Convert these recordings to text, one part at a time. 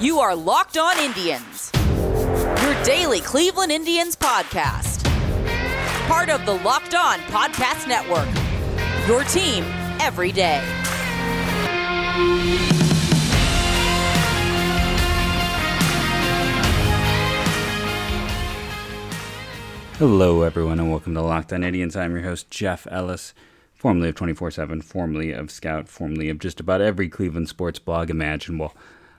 You are Locked On Indians, your daily Cleveland Indians podcast. Part of the Locked On Podcast Network, your team every day. Hello, everyone, and welcome to Locked On Indians. I'm your host, Jeff Ellis, formerly of 24 7, formerly of Scout, formerly of just about every Cleveland sports blog imaginable.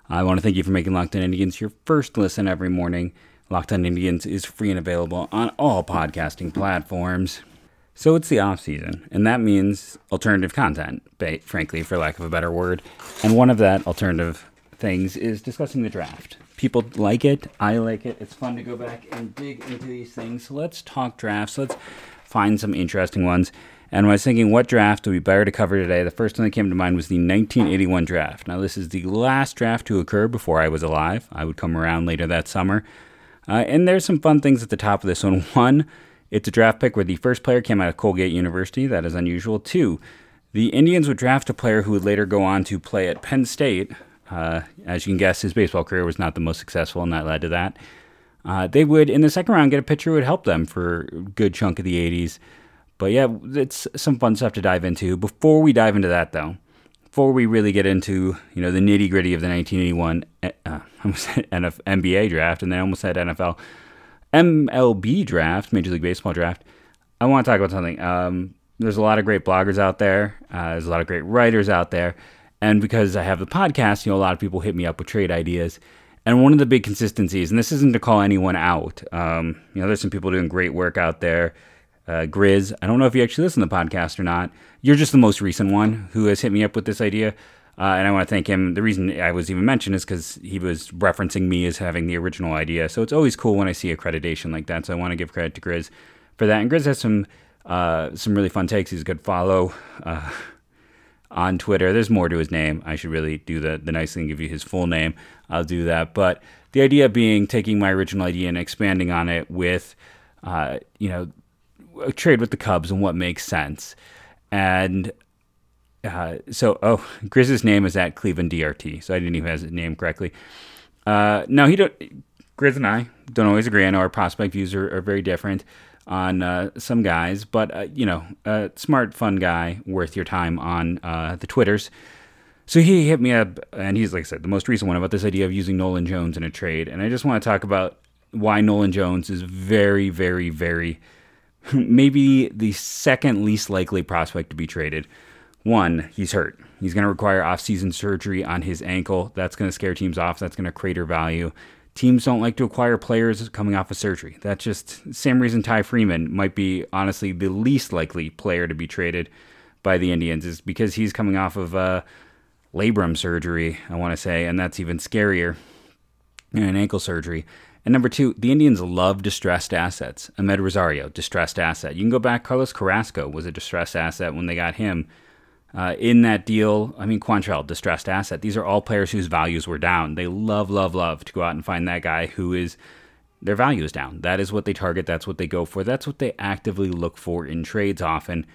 I want to thank you for making Locked On Indians your first listen every morning. Locked On Indians is free and available on all podcasting platforms. So it's the off season, and that means alternative content, frankly, for lack of a better word. And one of that alternative things is discussing the draft. People like it. I like it. It's fun to go back and dig into these things. So let's talk drafts. Let's find some interesting ones. And when I was thinking what draft would be better to cover today, the first one that came to mind was the 1981 draft. Now, this is the last draft to occur before I was alive. I would come around later that summer. Uh, and there's some fun things at the top of this one. One, it's a draft pick where the first player came out of Colgate University. That is unusual. Two, the Indians would draft a player who would later go on to play at Penn State. Uh, as you can guess, his baseball career was not the most successful, and that led to that. Uh, they would, in the second round, get a pitcher who would help them for a good chunk of the 80s. But yeah, it's some fun stuff to dive into. Before we dive into that, though, before we really get into you know the nitty gritty of the 1981 uh, almost NF, NBA draft, and then almost said NFL, MLB draft, Major League Baseball draft, I want to talk about something. Um, there's a lot of great bloggers out there. Uh, there's a lot of great writers out there, and because I have the podcast, you know, a lot of people hit me up with trade ideas. And one of the big consistencies, and this isn't to call anyone out, um, you know, there's some people doing great work out there uh, Grizz. I don't know if you actually listen to the podcast or not. You're just the most recent one who has hit me up with this idea. Uh, and I want to thank him. The reason I was even mentioned is because he was referencing me as having the original idea. So it's always cool when I see accreditation like that. So I want to give credit to Grizz for that. And Grizz has some uh, some really fun takes. He's a good follow uh, on Twitter. There's more to his name. I should really do the, the nice thing, give you his full name. I'll do that. But the idea being taking my original idea and expanding on it with, uh, you know, trade with the Cubs and what makes sense. And uh, so, oh, Grizz's name is at Cleveland DRT, so I didn't even have his name correctly. Uh, no, he don't. Grizz and I don't always agree. I know our prospect views are, are very different on uh, some guys, but uh, you know, a smart, fun guy worth your time on uh, the Twitters. So he hit me up, and he's like I said, the most recent one about this idea of using Nolan Jones in a trade, and I just want to talk about why Nolan Jones is very, very, very maybe the second least likely prospect to be traded. One, he's hurt. He's going to require off-season surgery on his ankle. That's going to scare teams off. That's going to crater value. Teams don't like to acquire players coming off of surgery. That's just same reason Ty Freeman might be honestly the least likely player to be traded by the Indians is because he's coming off of uh, labrum surgery. I want to say, and that's even scarier. an ankle surgery. And number two, the Indians love distressed assets. Amed Rosario, distressed asset. You can go back. Carlos Carrasco was a distressed asset when they got him. Uh, in that deal, I mean, Quantrill, distressed asset. These are all players whose values were down. They love, love, love to go out and find that guy who is their value is down. That is what they target. That's what they go for. That's what they actively look for in trades often.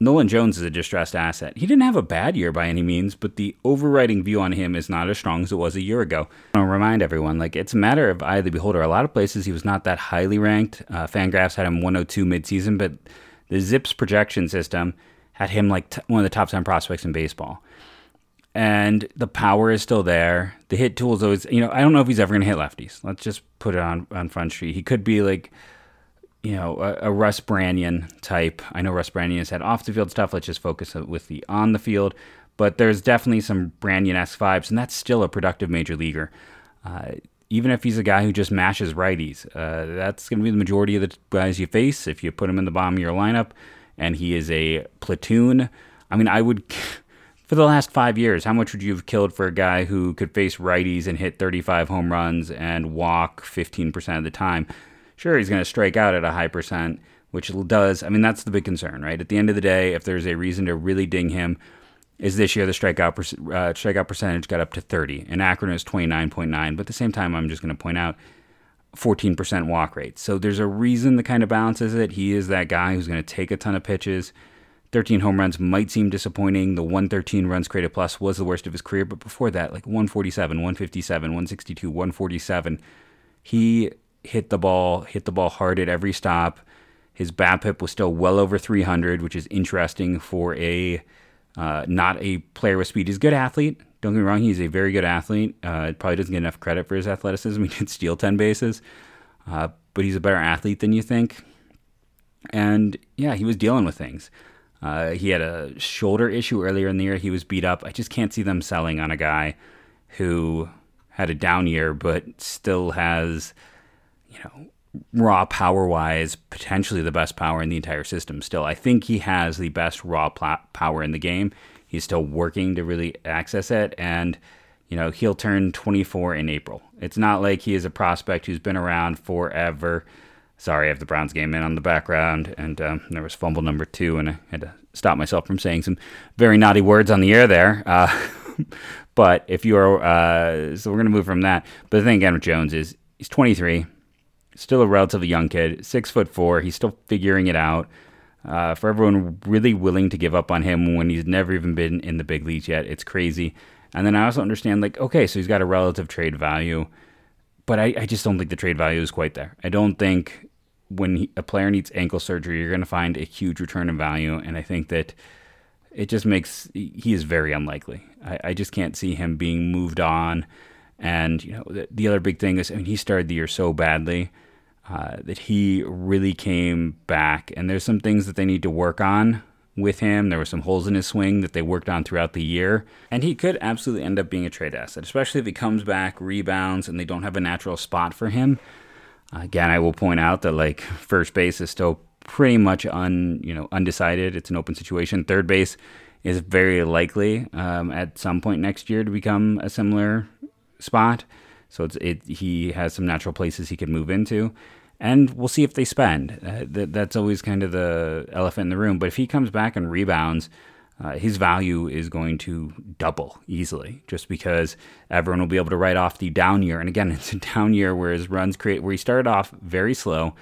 Nolan Jones is a distressed asset. He didn't have a bad year by any means, but the overriding view on him is not as strong as it was a year ago. I want to remind everyone, like it's a matter of eye of the beholder. A lot of places he was not that highly ranked. Uh, Fangraphs had him 102 midseason, but the ZiPS projection system had him like t- one of the top 10 prospects in baseball. And the power is still there. The hit tool is always, you know, I don't know if he's ever going to hit lefties. Let's just put it on on Front Street. He could be like you know, a, a, Russ Branyan type. I know Russ Branyan has had off the field stuff. Let's just focus with the on the field. But there's definitely some Branyan esque vibes, and that's still a productive major leaguer. Uh, even if he's a guy who just mashes righties, uh, that's going to be the majority of the guys you face if you put him in the bottom of your lineup. And he is a platoon. I mean, I would. For the last five years, how much would you have killed for a guy who could face righties and hit 35 home runs and walk 15% of the time? Sure he's going to strike out at a high percent, which does. I mean, that's the big concern, right? At the end of the day, if there's a reason to really ding him, is this year the strikeout uh, strikeout percentage got up to 30, and Akron is 29.9. But at the same time, I'm just going to point out 14% walk rate. So there's a reason the kind of balances it. He is that guy who's going to take a ton of pitches, 13 home runs might seem disappointing. The 113 runs created plus was the worst of his career, but before that, like 147, 157, 162, 147, he hit the ball, hit the ball hard at every stop. His BABIP was still well over 300, which is interesting for a uh, not a player with speed. He's a good athlete. Don't get me wrong, he's a very good athlete. Uh, probably doesn't get enough credit for his athleticism. He can steal 10 bases, uh, but he's a better athlete than you think. And yeah, he was dealing with things. Uh, he had a shoulder issue earlier in the year. He was beat up. I just can't see them selling on a guy who had a down year, but still has, you know, raw power wise, potentially the best power in the entire system. Still, I think he has the best raw pl- power in the game. He's still working to really access it, and you know he'll turn 24 in April. It's not like he is a prospect who's been around forever. Sorry, I have the Browns game in on the background, and um, there was fumble number two, and I had to stop myself from saying some very naughty words on the air there. Uh, but if you are, uh, so we're going to move from that. But the thing again with Jones is he's 23, still a relatively young kid, six foot four. He's still figuring it out. Uh, for everyone really willing to give up on him when he's never even been in the big leagues yet, it's crazy. And then I also understand, like, okay, so he's got a relative trade value, but I, I just don't think the trade value is quite there. I don't think when he, a player needs ankle surgery, you're going to find a huge return in value. And I think that it just makes he is very unlikely. I, I just can't see him being moved on. And you know, the, the, other big thing is, I mean, he started the year so badly uh, that he really came back. And there's some things that they need to work on with him. There were some holes in his swing that they worked on throughout the year. And he could absolutely end up being a trade asset, especially if he comes back, rebounds, and they don't have a natural spot for him. Again, I will point out that like first base is still pretty much un you know undecided. It's an open situation. Third base is very likely um, at some point next year to become a similar spot. So it's it he has some natural places he could move into, and we'll see if they spend. Uh, that, that's always kind of the elephant in the room. But if he comes back and rebounds uh, his value is going to double easily just because everyone will be able to write off the down year. And again, it's a down year where his runs create where he started off very slow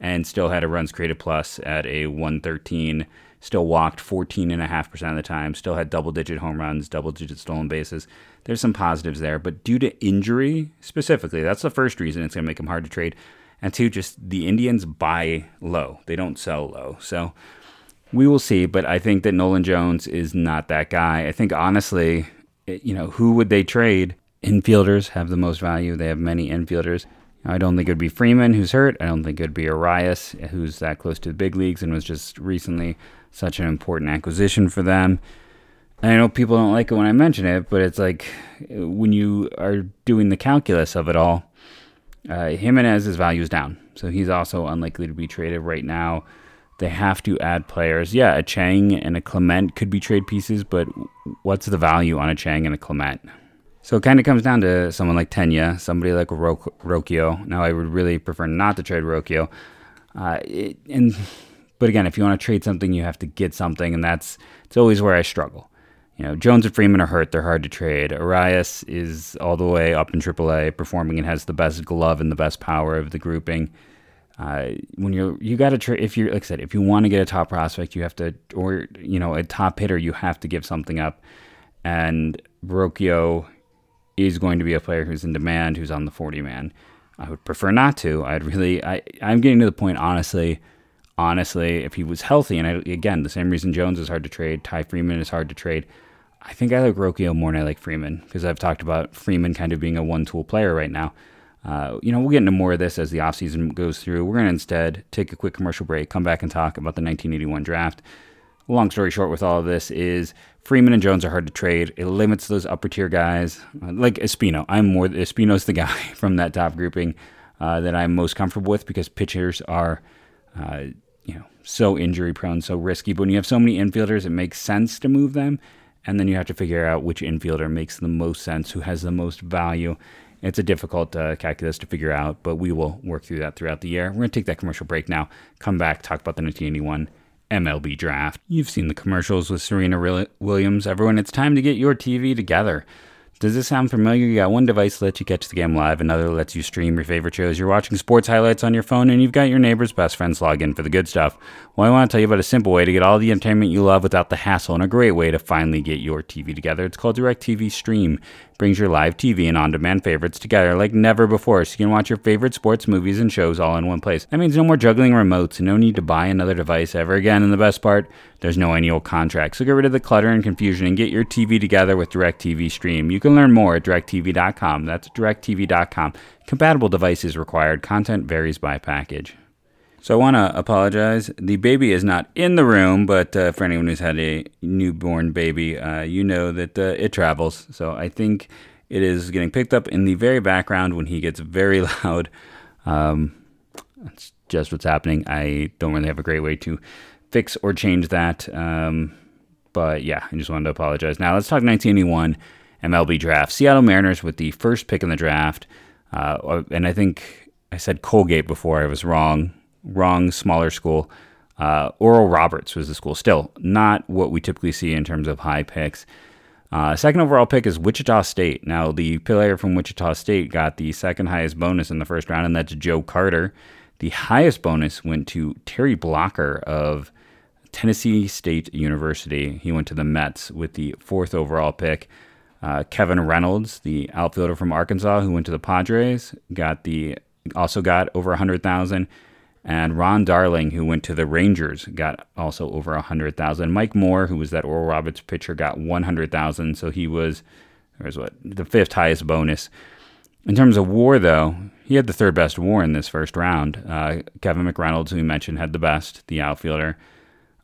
and still had a runs created plus at a 113, still walked 14.5% of the time, still had double digit home runs, double digit stolen bases. There's some positives there, but due to injury specifically, that's the first reason it's going to make him hard to trade. And two, just the Indians buy low, they don't sell low. So, we will see, but I think that Nolan Jones is not that guy. I think honestly, it, you know, who would they trade? Infielders have the most value. They have many infielders. I don't think it would be Freeman who's hurt. I don't think it would be Arias who's that close to the big leagues and was just recently such an important acquisition for them. And I know people don't like it when I mention it, but it's like when you are doing the calculus of it all, uh, Jimenez's value is down. So he's also unlikely to be traded right now. They have to add players. Yeah, a Chang and a Clement could be trade pieces, but what's the value on a Chang and a Clement? So it kind of comes down to someone like Tena, somebody like Ro- Rocchio. Now, I would really prefer not to trade Rocchio. Uh, it, and but again, if you want to trade something, you have to get something, and that's it's always where I struggle. You know, Jones and Freeman are hurt; they're hard to trade. Arias is all the way up in AAA, performing and has the best glove and the best power of the grouping. Uh, when you're you got to try if you're like I said if you want to get a top prospect you have to or you know a top hitter you have to give something up and Rocchio is going to be a player who's in demand who's on the 40 man I would prefer not to I'd really I I'm getting to the point honestly honestly if he was healthy and I, again the same reason Jones is hard to trade Ty Freeman is hard to trade I think I like Rocchio more than I like Freeman because I've talked about Freeman kind of being a one tool player right now uh, you know, we'll get into more of this as the offseason goes through. We're going to instead take a quick commercial break, come back and talk about the 1981 draft. Long story short, with all of this, is Freeman and Jones are hard to trade. It limits those upper tier guys, like Espino. I'm more Espino's the guy from that top grouping uh, that I'm most comfortable with because pitchers are, uh, you know, so injury prone, so risky. But when you have so many infielders, it makes sense to move them, and then you have to figure out which infielder makes the most sense, who has the most value. It's a difficult uh, calculus to figure out, but we will work through that throughout the year. We're going to take that commercial break now, come back, talk about the 1981 MLB draft. You've seen the commercials with Serena Williams. Everyone, it's time to get your TV together. Does this sound familiar? You got one device that lets you catch the game live, another lets you stream your favorite shows. You're watching sports highlights on your phone, and you've got your neighbor's best friends log in for the good stuff. Well, I want to tell you about a simple way to get all the entertainment you love without the hassle, and a great way to finally get your TV together. It's called DirecTV Stream. It brings your live TV and on-demand favorites together like never before, so you can watch your favorite sports, movies, and shows all in one place. That means no more juggling remotes, and no need to buy another device ever again. And the best part, there's no annual contract. So get rid of the clutter and confusion and get your TV together with DirecTV Stream. You can learn more at directv.com. That's directv.com. Compatible devices required. Content varies by package. So I want to apologize. The baby is not in the room, but uh, for anyone who's had a newborn baby, uh, you know that uh, it travels. So I think it is getting picked up in the very background when he gets very loud. Um, that's just what's happening. I don't really have a great way to fix or change that. Um, but yeah, I just wanted to apologize. Now let's talk 1981 MLB draft. Seattle Mariners with the first pick in the draft. Uh, and I think I said Colgate before. I was wrong. Wrong, smaller school. Uh, Oral Roberts was the school. Still, not what we typically see in terms of high picks. Uh, second overall pick is Wichita State. Now, the player from Wichita State got the second highest bonus in the first round, and that's Joe Carter. The highest bonus went to Terry Blocker of Tennessee State University. He went to the Mets with the fourth overall pick. Uh, Kevin Reynolds, the outfielder from Arkansas who went to the Padres, got the also got over a hundred thousand, and Ron Darling, who went to the Rangers, got also over a hundred thousand. Mike Moore, who was that Oral Roberts pitcher, got one hundred thousand. So he was, there's what the fifth highest bonus. In terms of WAR, though, he had the third best WAR in this first round. Uh, Kevin McReynolds, who we mentioned, had the best, the outfielder.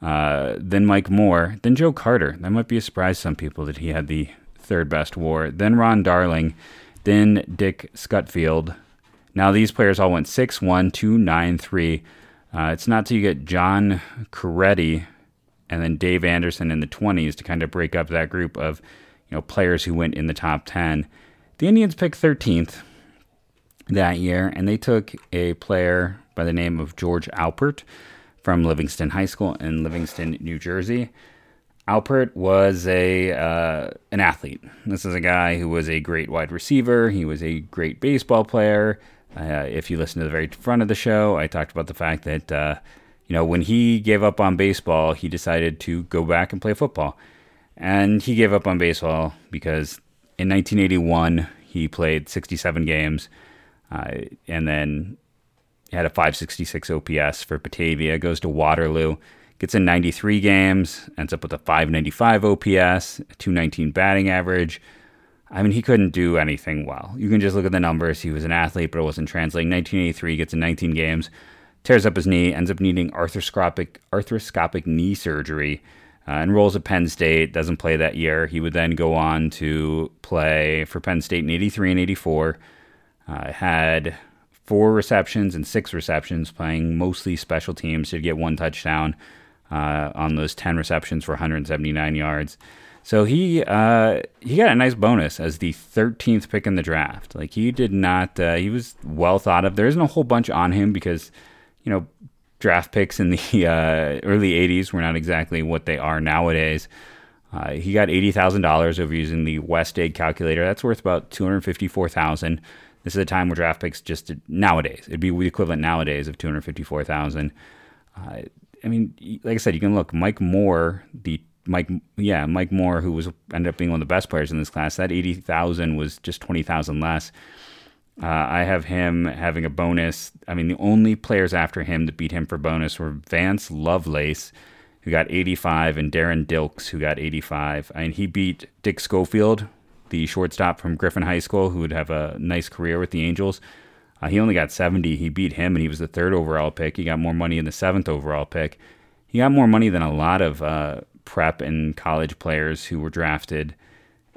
Uh, then Mike Moore, then Joe Carter. That might be a surprise to some people that he had the third best WAR. Then Ron Darling, then Dick Schofield. Now these players all went 6 1, 2 9, 3. Uh, it's not till you get John Cerutti and then Dave Anderson in the 20s to kind of break up that group of you know players who went in the top 10. The Indians picked 13th that year, and they took a player by the name of George Alpert from Livingston High School in Livingston, New Jersey. Alpert was a uh, an athlete. This is a guy who was a great wide receiver. He was a great baseball player. Uh, if you listen to the very front of the show, I talked about the fact that uh, you know when he gave up on baseball, he decided to go back and play football. And he gave up on baseball because in 1981 he played 67 games, uh, and then had a 566 OPS for Batavia. Goes to Waterloo Gets in 93 games, ends up with a 595 OPS, a 219 batting average. I mean, he couldn't do anything well. You can just look at the numbers. He was an athlete, but it wasn't translating. 1983 gets in 19 games, tears up his knee, ends up needing arthroscopic arthroscopic knee surgery. Uh, enrolls at Penn State, doesn't play that year. He would then go on to play for Penn State in 83 and 84. Uh, had four receptions and six receptions, playing mostly special teams. Did get one touchdown uh, on those 10 receptions for 179 yards. So he uh, he got a nice bonus as the 13th pick in the draft. Like he did not, uh, he was well thought of. There isn't a whole bunch on him because, you know, draft picks in the uh, early 80s were not exactly what they are nowadays. Uh, he got eighty thousand dollars over using the West Egg calculator. That's worth about two hundred fifty-four thousand. This is a time where draft picks just nowadays it'd be the equivalent nowadays of two hundred fifty-four thousand. Uh, I mean, like I said, you can look Mike Moore, the Mike, yeah, Mike Moore, who was ended up being one of the best players in this class. That eighty thousand was just twenty thousand less. Uh, I have him having a bonus. I mean, the only players after him that beat him for bonus were Vance Lovelace, who got 85, and Darren Dilks, who got 85. I mean, he beat Dick Schofield, the shortstop from Griffin High School, who would have a nice career with the Angels. Uh, he only got 70. He beat him, and he was the third overall pick. He got more money in the seventh overall pick. He got more money than a lot of uh, prep and college players who were drafted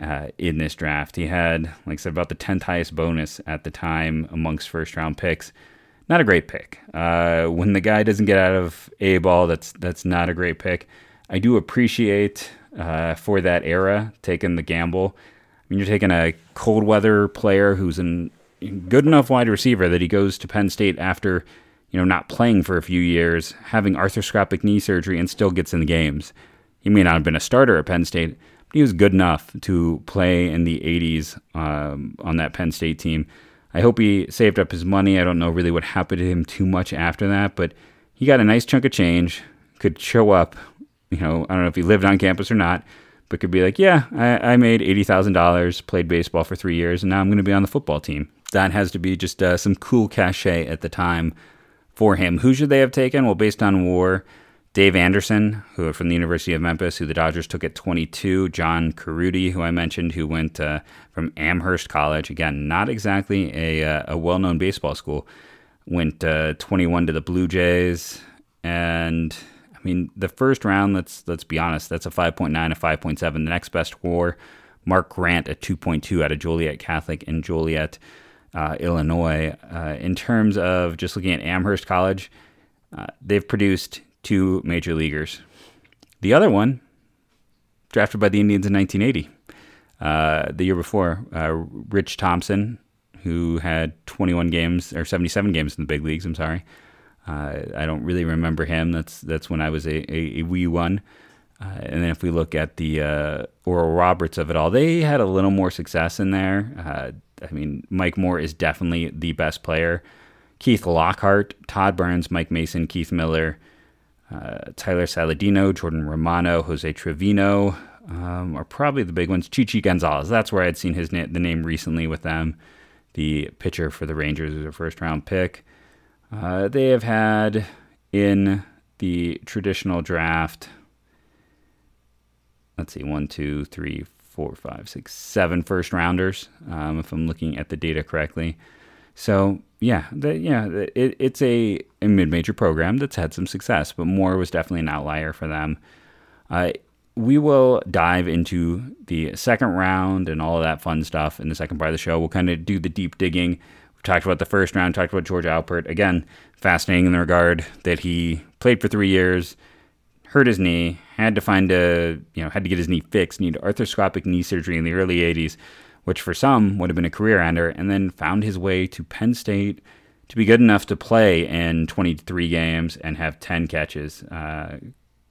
uh, in this draft. He had, like I said, about the 10th highest bonus at the time amongst first round picks. Not a great pick. Uh, when the guy doesn't get out of A ball, that's that's not a great pick. I do appreciate uh, for that era taking the gamble. Mean, you're taking a cold weather player who's a good enough wide receiver that he goes to Penn State after, you know, not playing for a few years, having arthroscopic knee surgery, and still gets in the games. He may not have been a starter at Penn State, but he was good enough to play in the 80s um, on that Penn State team. I hope he saved up his money. I don't know really what happened to him too much after that, but he got a nice chunk of change, could show up. You know, I don't know if he lived on campus or not, but could be like, yeah, I, I made $80,000, played baseball for three years, and now I'm going to be on the football team. That has to be just uh, some cool cachet at the time for him. Who should they have taken? Well, based on war, Dave Anderson, who from the University of Memphis, who the Dodgers took at 22. John Cerutti, who I mentioned, who went uh, from Amherst College. Again, not exactly a, uh, a well known baseball school. Went uh, 21 to the Blue Jays. And I mean, the first round, let's let's be honest, that's a 5.9, a 5.7. The next best war, Mark Grant at 2.2 out of Joliet Catholic in Joliet, uh, Illinois. Uh, in terms of just looking at Amherst College, uh, they've produced two major leaguers. The other one, drafted by the Indians in 1980, uh, the year before, uh, Rich Thompson, who had 21 games or 77 games in the big leagues. I'm sorry, uh, I don't really remember him. That's that's when I was a, a, a wee one. Uh, and then if we look at the uh, Oral Roberts of it all, they had a little more success in there. Uh, I mean, Mike Moore is definitely the best player. Keith Lockhart, Todd Burns, Mike Mason, Keith Miller, uh, Tyler Saladino, Jordan Romano, Jose Trevino um, are probably the big ones. Chichi Gonzalez, that's where I'd seen his na- the name recently with them. The pitcher for the Rangers is a first round pick. Uh, they have had in the traditional draft, let's see, one, two, three, four, five, six, seven first rounders, um, if I'm looking at the data correctly. So yeah, the, yeah, it, it's a, a mid-major program that's had some success, but Moore was definitely an outlier for them. Uh, we will dive into the second round and all of that fun stuff in the second part of the show. We'll kind of do the deep digging. Talked about the first round, talked about George Alpert. Again, fascinating in the regard that he played for three years, hurt his knee, had to find a, you know, had to get his knee fixed, needed arthroscopic knee surgery in the early 80s which for some would have been a career ender, and then found his way to Penn State to be good enough to play in 23 games and have 10 catches. Uh,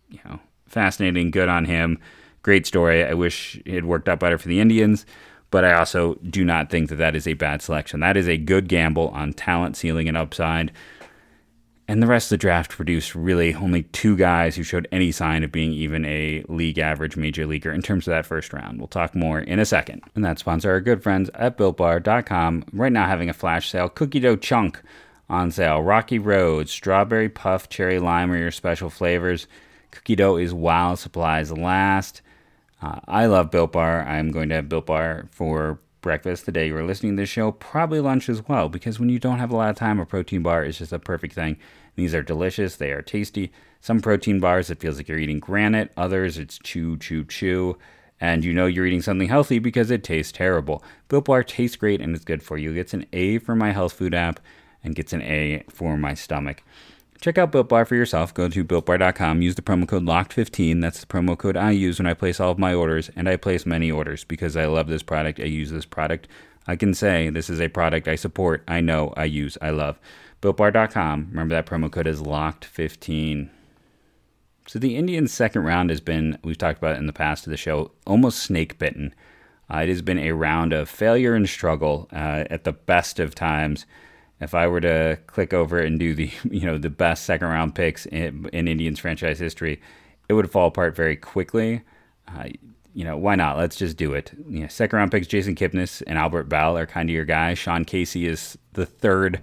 you know, fascinating, good on him. Great story. I wish it worked out better for the Indians, but I also do not think that that is a bad selection. That is a good gamble on talent, ceiling, and upside. And the rest of the draft produced really only two guys who showed any sign of being even a league average major leaguer in terms of that first round. We'll talk more in a second. And that sponsor our good friends at BuiltBar.com. Right now having a flash sale, cookie dough chunk on sale. Rocky Road, strawberry puff, cherry lime are your special flavors. Cookie dough is while supplies last. Uh, I love Built Bar. I'm going to have Built Bar for breakfast the day you are listening to this show, probably lunch as well, because when you don't have a lot of time, a protein bar is just a perfect thing. These are delicious, they are tasty. Some protein bars, it feels like you're eating granite, others, it's chew, chew, chew. And you know you're eating something healthy because it tastes terrible. Built Bar tastes great and it's good for you. It gets an A for my health food app and gets an A for my stomach. Check out Built Bar for yourself. Go to builtbar.com. Use the promo code LOCKED15. That's the promo code I use when I place all of my orders, and I place many orders because I love this product. I use this product. I can say this is a product I support, I know, I use, I love. BuiltBar.com. Remember that promo code is LOCKED15. So the Indians' second round has been, we've talked about in the past of the show, almost snake bitten. Uh, it has been a round of failure and struggle uh, at the best of times if I were to click over and do the you know the best second round picks in, in Indians franchise history, it would fall apart very quickly. Uh, you know why not? Let's just do it. You know, second round picks Jason Kipnis and Albert Belle are kind of your guys. Sean Casey is the third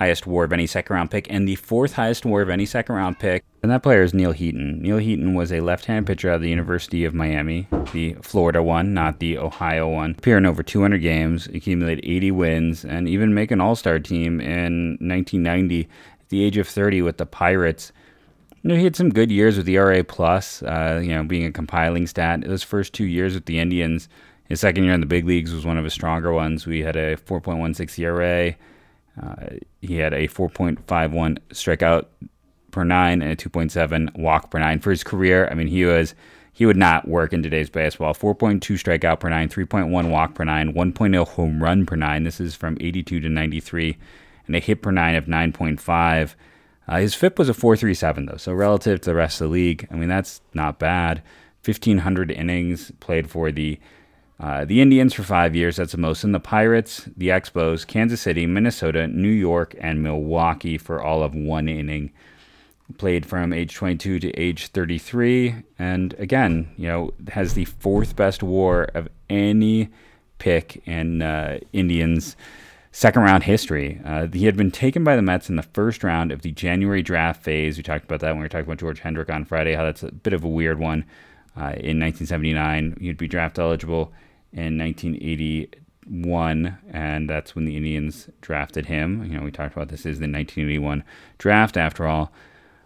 highest WAR of any second round pick, and the fourth highest WAR of any second round pick. And that player is Neal Heaton. Neal Heaton was a left handed pitcher out of the University of Miami, the Florida one, not the Ohio one. Appearing over 200 games, accumulated 80 wins, and even make an all star team in 1990 at the age of 30 with the Pirates. You know, he had some good years with ERA plus, uh, you know, being a compiling stat. Those first two years with the Indians, his second year in the big leagues was one of his stronger ones. We had a 4.16 ERA. Uh, he had a 4.51 strikeout per nine and a 2.7 walk per nine for his career. I mean, he was he would not work in today's baseball. 4.2 strikeout per nine, 3.1 walk per nine, 1.0 home run per nine. This is from 82 to 93, and a hit per nine of 9.5. Uh, his FIP was a 4.37 though, so relative to the rest of the league, I mean that's not bad. 1,500 innings, played for the uh, the Indians for five years. That's the most. And the Pirates, the Expos, Kansas City, Minnesota, New York, and Milwaukee for all of one inning. Played from age 22 to age 33. And again, you know, has the fourth best war of any pick in uh, Indians' second round history. Uh, he had been taken by the Mets in the first round of the January draft phase. We talked about that when we were talking about George Hendrick on Friday, how that's a bit of a weird one. Uh, in 1979, he'd be draft eligible in 1981, and that's when the Indians drafted him. You know, we talked about this is the 1981 draft after all.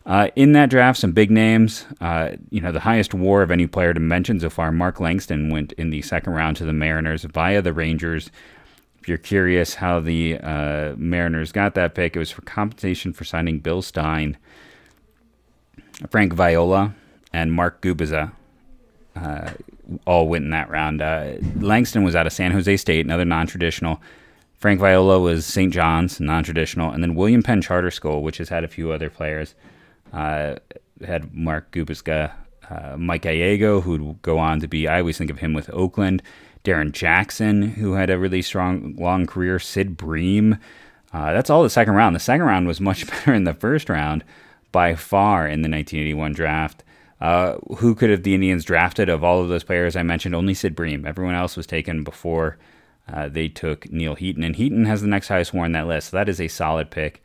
Uh, in that draft, some big names. Uh, you know, the highest WAR of any player to mention so far. Mark Langston went in the second round to the Mariners via the Rangers. If you're curious how the uh, Mariners got that pick, it was for compensation for signing Bill Stein, Frank Viola, and Mark Gubicza. All went in that round. Uh, Langston was out of San Jose State, another non-traditional. Frank Viola was St. John's, non-traditional, and then William Penn Charter School, which has had a few other players. Uh, had Mark Gubicza, uh, Mike Gallego, who'd go on to be. I always think of him with Oakland. Darrin Jackson, who had a really strong, long career. Sid Bream. Uh, that's all the second round. The second round was much better than the first round by far in the 1981 draft. Uh, who could have the Indians drafted of all of those players I mentioned? Only Sid Bream. Everyone else was taken before uh, they took Neal Heaton, and Heaton has the next highest WAR on that list. So that is a solid pick.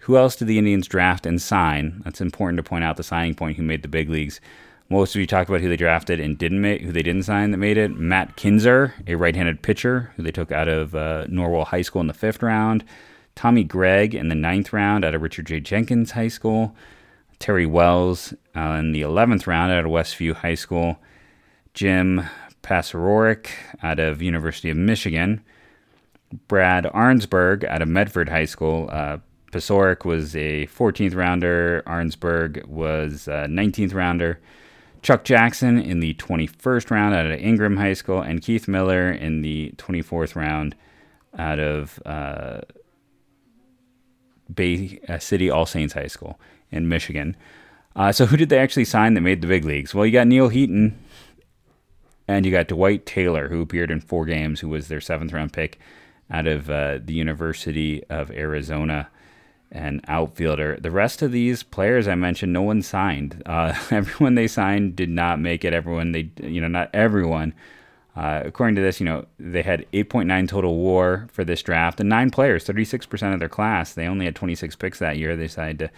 Who else did the Indians draft and sign? That's important to point out the signing point who made the big leagues. Most of you talk about who they drafted and didn't make, who they didn't sign that made it. Matt Kinzer, a right-handed pitcher who they took out of uh, Norwell High School in the fifth round. Tommy Gregg in the ninth round out of Richard J. Jenkins High School. Terry Wells uh, in the 11th round out of Westview High School, Jim Paciorek out of University of Michigan, Brad Arnsberg out of Medford High School. Uh, was a 14th rounder. Arnsberg was a 19th rounder. Chuck Jackson in the 21st round out of Ingram High School, and Keith Miller in the 24th round out of uh, Bay uh, City All Saints High School in Michigan. Uh, so who did they actually sign that made the big leagues? Well, you got Neal Heaton, and you got Dwight Taylor, who appeared in four games, who was their seventh round pick out of uh, the University of Arizona, an outfielder. The rest of these players I mentioned, no one signed. Uh, everyone they signed did not make it. Everyone they, you know, not everyone. Uh, according to this, you know, they had 8.9 total WAR for this draft, and nine players, 36% of their class. They only had 26 picks that year. They decided to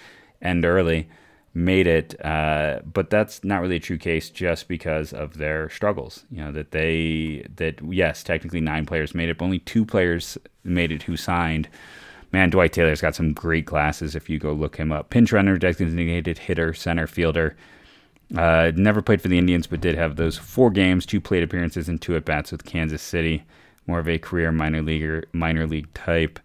end early made it, uh, but that's not really a true case just because of their struggles. You know that they that yes, technically nine players made it, but only two players made it who signed. Man, Dwight Taylor's got some great classes if you go look him up. Pinch runner, designated hitter, center fielder. Uh, never played for the Indians, but did have those four games, two plate appearances, and two at bats with Kansas City. More of a career minor leaguer, minor league type.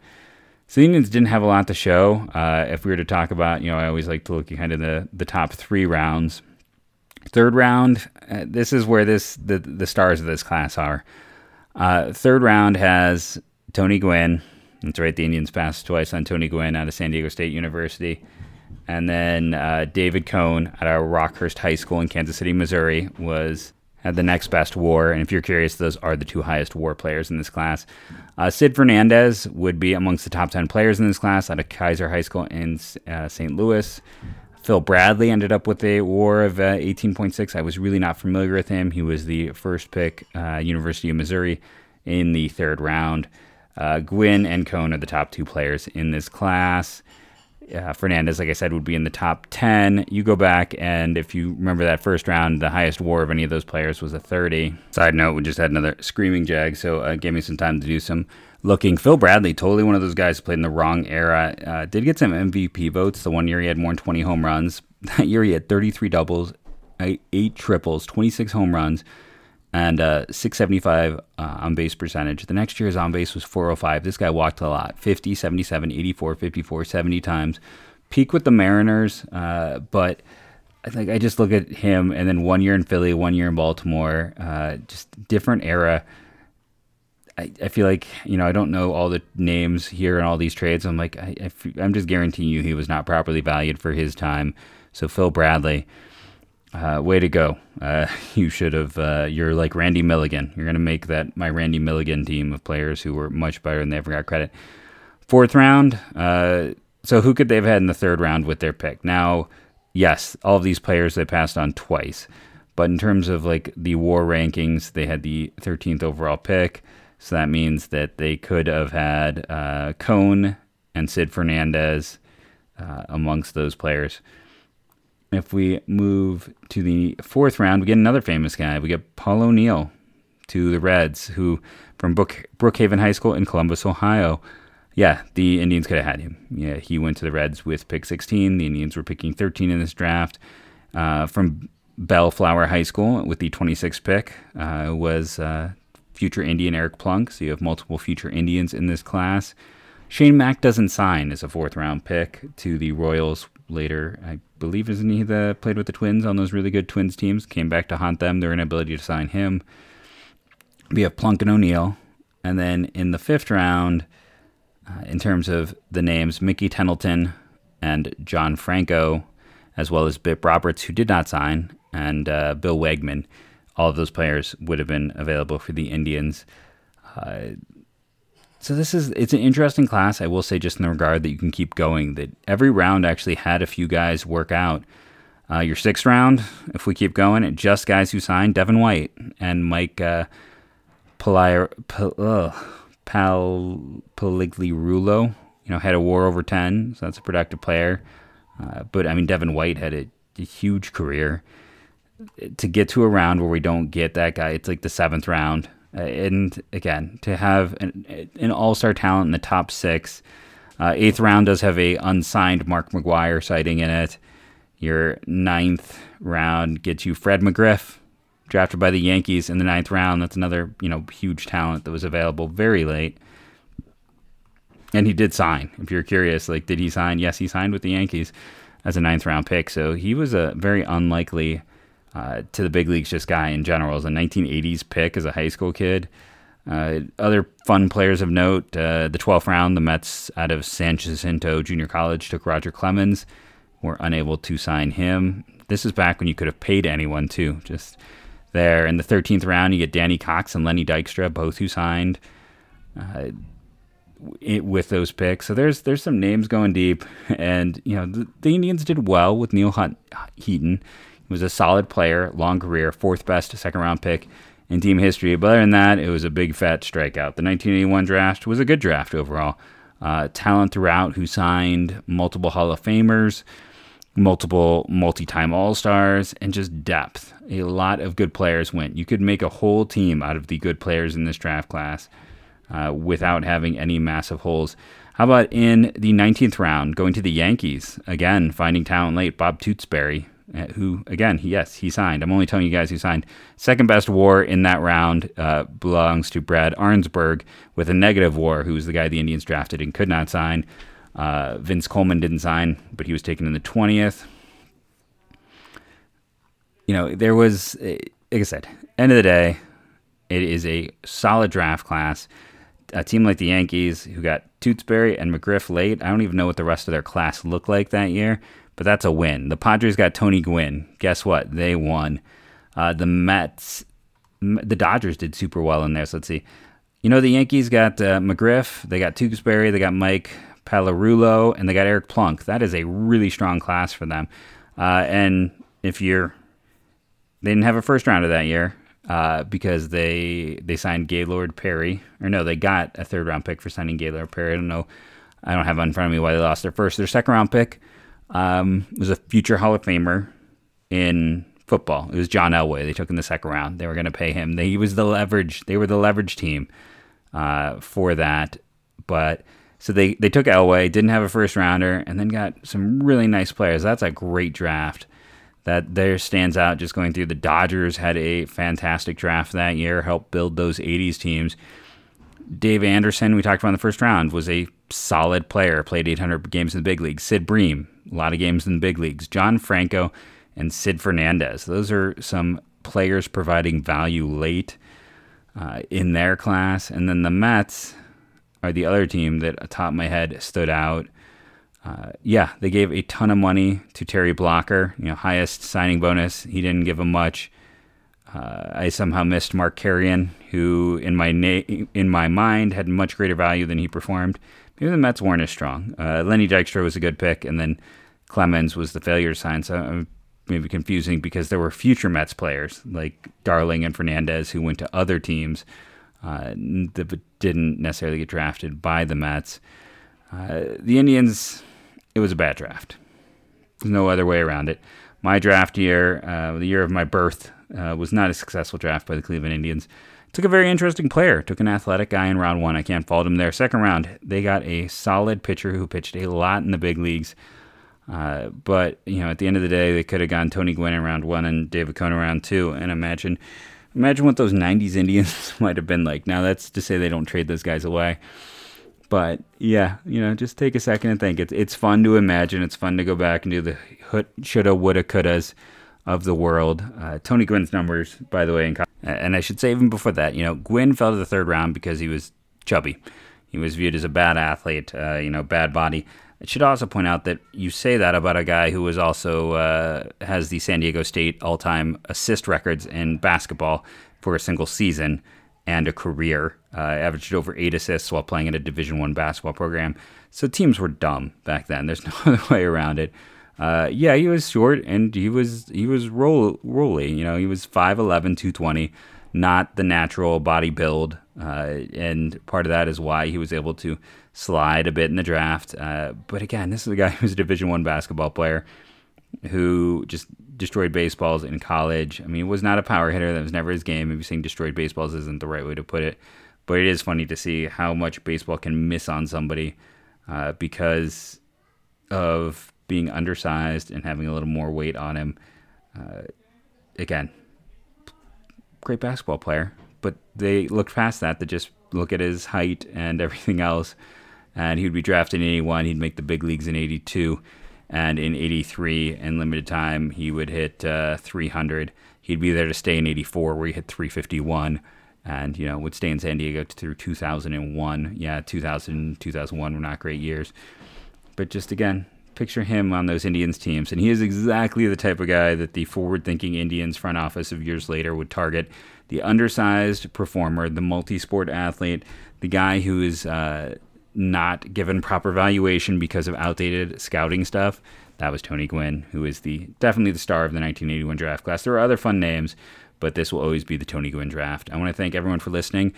So the Indians didn't have a lot to show. Uh, if we were to talk about, you know, I always like to look kind of the, the top three rounds. Third round, uh, this is where this the, the stars of this class are. Uh, third round has Tony Gwynn. That's right, the Indians passed twice on Tony Gwynn out of San Diego State University. And then uh, David Cone at of Rockhurst High School in Kansas City, Missouri, was had the next best WAR. And if you're curious, those are the two highest WAR players in this class. Uh, Sid Fernandez would be amongst the top 10 players in this class out of Kaiser High School in uh, St. Louis. Phil Bradley ended up with a WAR of uh, 18.6. I was really not familiar with him. He was the first pick, uh, University of Missouri, in the third round. Uh, Gwynn and Cone are the top two players in this class uh, Fernandez, like I said, would be in the top 10. You go back, and if you remember that first round, the highest WAR of any of those players was a 30. Side note, we just had another screaming jag, so uh, gave me some time to do some looking. Phil Bradley, totally one of those guys who played in the wrong era. Uh, did get some MVP votes. The one year he had more than 20 home runs. That year he had 33 doubles, eight triples, 26 home runs and uh, 675 uh, on base percentage. The next year his on base was 405. This guy walked a lot 50, 77, 84, 54, 70 times. Peak with the Mariners, uh, but I think I just look at him and then one year in Philly, one year in Baltimore, uh, just different era. I, I feel like, you know, I don't know all the names here and all these trades. I'm like, I, I, I'm just guaranteeing you he was not properly valued for his time. So Phil Bradley. Uh, way to go! Uh, you should have. Uh, you're like Randy Milligan. You're gonna make that my Randy Milligan team of players who were much better than they ever got credit. Fourth round. Uh, so who could they have had in the third round with their pick? Now, yes, all of these players they passed on twice, but in terms of like the WAR rankings, they had the 13th overall pick. So that means that they could have had uh, Cone and Sid Fernandez uh, amongst those players. If we move to the fourth round, we get another famous guy. We get Paul O'Neill to the Reds, who from Brook, Brookhaven High School in Columbus, Ohio. Yeah, the Indians could have had him. Yeah, he went to the Reds with pick 16. The Indians were picking 13 in this draft. Uh, from Bellflower High School with the 26th pick uh, was uh, future Indian Eric Plunk. So you have multiple future Indians in this class. Shane Mack doesn't sign as a fourth round pick to the Royals later. I believe isn't he the played with the Twins on those really good Twins teams? Came back to haunt them. Their inability to sign him. We have Plunk and O'Neill, and then in the fifth round, uh, in terms of the names, Mickey Tettleton and John Franco, as well as Bip Roberts, who did not sign, and uh, Bill Wegman. All of those players would have been available for the Indians. Uh, so this is it's an interesting class. I will say just in the regard that you can keep going. That every round actually had a few guys work out. Uh, your sixth round, if we keep going, it just guys who signed Devon White and Mike uh, Pal, Pal Pagliarulo. You know, had a WAR over ten, so that's a productive player. Uh, but I mean, Devon White had a, a huge career. To get to a round where we don't get that guy, it's like the seventh round uh, and again, to have an, an all star talent in the top six. Uh, eighth round does have a unsigned Mark McGwire sighting in it. Your ninth round gets you Fred McGriff, drafted by the Yankees in the ninth round. That's another you know huge talent that was available very late. And he did sign. If you're curious, like did he sign? Yes, he signed with the Yankees as a ninth round pick. So he was a very unlikely uh, to the big leagues just guy in general. As a 1980s pick as a high school kid. Uh, other fun players of note: uh, the 12th round, the Mets out of San Jacinto Junior College took Roger Clemens. Were unable to sign him. This is back when you could have paid anyone too. Just there in the 13th round, you get Danny Cox and Lenny Dykstra, both who signed. Uh, it, with those picks. So there's there's some names going deep, and you know the, the Indians did well with Neal Hunt, Heaton. Was a solid player, long career, fourth best second round pick in team history. But other than that, it was a big fat strikeout. The 1981 draft was a good draft overall. Uh, talent throughout who signed multiple Hall of Famers, multiple multi time All Stars, and just depth. A lot of good players went. You could make a whole team out of the good players in this draft class uh, without having any massive holes. How about in the 19th round, going to the Yankees? Again, finding talent late. Bob Tewksbury, uh, who again, yes, he signed. I'm only telling you guys who signed. Second best WAR in that round uh, belongs to Brad Arnsberg with a negative WAR, who was the guy the Indians drafted and could not sign. Uh, Vince Coleman didn't sign, but he was taken in the 20th. You know, there was, uh, like I said, end of the day, it is a solid draft class. A team like the Yankees, who got Tewksbury and McGriff late, I don't even know what the rest of their class looked like that year but that's a win. The Padres got Tony Gwynn. Guess what? They won. Uh, the Mets, the Dodgers did super well in there. So let's see. You know, the Yankees got uh, McGriff, they got Tewksbury, they got Mike Pagliarulo, and they got Eric Plunk. That is a really strong class for them. Uh, and if you're, they didn't have a first rounder that year uh, because they they signed Gaylord Perry, or no, they got a third round pick for signing Gaylord Perry. I don't know, I don't have in front of me why they lost their first. Their second round pick um, was a future Hall of Famer in football. It was John Elway. They took in the second round. They were going to pay him. They, he was the leverage. They were the leverage team uh, for that. But so they they took Elway, didn't have a first rounder, and then got some really nice players. That's a great draft. That there stands out. Just going through the Dodgers had a fantastic draft that year. Helped build those '80s teams. Dave Anderson, we talked about in the first round, was a solid player. Played 800 games in the big leagues. Sid Bream, a lot of games in the big leagues. John Franco and Sid Fernandez. Those are some players providing value late uh, in their class. And then the Mets are the other team that, atop my head, stood out. Uh, yeah, they gave a ton of money to Terry Blocker, you know, highest signing bonus. He didn't give him much. Uh, I somehow missed Mark Carreon, who in my na- in my mind had much greater value than he performed. Maybe the Mets weren't as strong. Uh, Lenny Dykstra was a good pick, and then Clemens was the failure sign. So uh, maybe confusing because there were future Mets players like Darling and Fernandez who went to other teams uh, that didn't necessarily get drafted by the Mets. Uh, the Indians, it was a bad draft. There's no other way around it. My draft year, uh, the year of my birth, uh, was not a successful draft by the Cleveland Indians. Took a very interesting player. Took an athletic guy in round one. I can't fault him there. Second round, they got a solid pitcher who pitched a lot in the big leagues. Uh, but you know, at the end of the day, they could have gone Tony Gwynn in round one and David Cone in round two. And imagine, imagine what those '90s Indians might have been like. Now, that's to say they don't trade those guys away. But yeah, you know, just take a second and think. It's it's fun to imagine. It's fun to go back and do the shoulda, woulda, couldas of the world. Uh, Tony Gwynn's numbers, by the way, and I should say even before that, you know, Gwynn fell to the third round because he was chubby. He was viewed as a bad athlete, uh, you know, bad body. I should also point out that you say that about a guy who was also uh, has the San Diego State all-time assist records in basketball for a single season and a career. Uh, averaged over eight assists while playing in a Division One basketball program. So teams were dumb back then. There's no other way around it. Uh, yeah, he was short and he was he was roll, rolly. You know, he was 5'11", 220, not the natural body build. Uh, and part of that is why he was able to slide a bit in the draft. Uh, but again, this is a guy who's a Division One basketball player who just destroyed baseballs in college. I mean, it was not a power hitter. That was never his game. Maybe saying destroyed baseballs isn't the right way to put it. But it is funny to see how much baseball can miss on somebody uh, because of being undersized and having a little more weight on him. Uh, again, great basketball player, but they looked past that to just look at his height and everything else and he would be drafted in 81. He'd make the big leagues in 82. And in 83, in limited time, he would hit uh, 300. He'd be there to stay in 84, where he hit 351 and you know would stay in San Diego through 2001. Yeah, 2000, 2001 were not great years, but just again, picture him on those Indians teams, and he is exactly the type of guy that the forward-thinking Indians front office of years later would target: the undersized performer, the multi-sport athlete, the guy who is uh, not given proper valuation because of outdated scouting stuff. That was Tony Gwynn, who is the definitely the star of the 1981 draft class. There are other fun names, but this will always be the Tony Gwynn draft. I want to thank everyone for listening,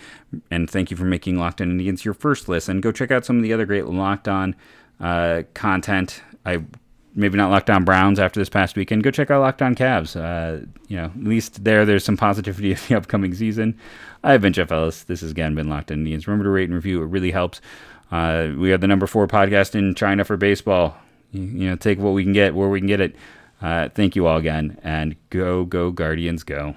and thank you for making Locked On Indians your first listen. Go check out some of the other great Locked On uh, content. I maybe not Locked On Browns after this past weekend. Go check out Locked On Cavs. Uh, you know, at least there, there's some positivity of the upcoming season. I've been Jeff Ellis. This has again been Locked On Indians. Remember to rate and review; it really helps. Uh, we are the number four podcast in China for baseball. You, you, know, take what we can get where we can get it. Uh, thank you all again, and go, go, Guardians, go.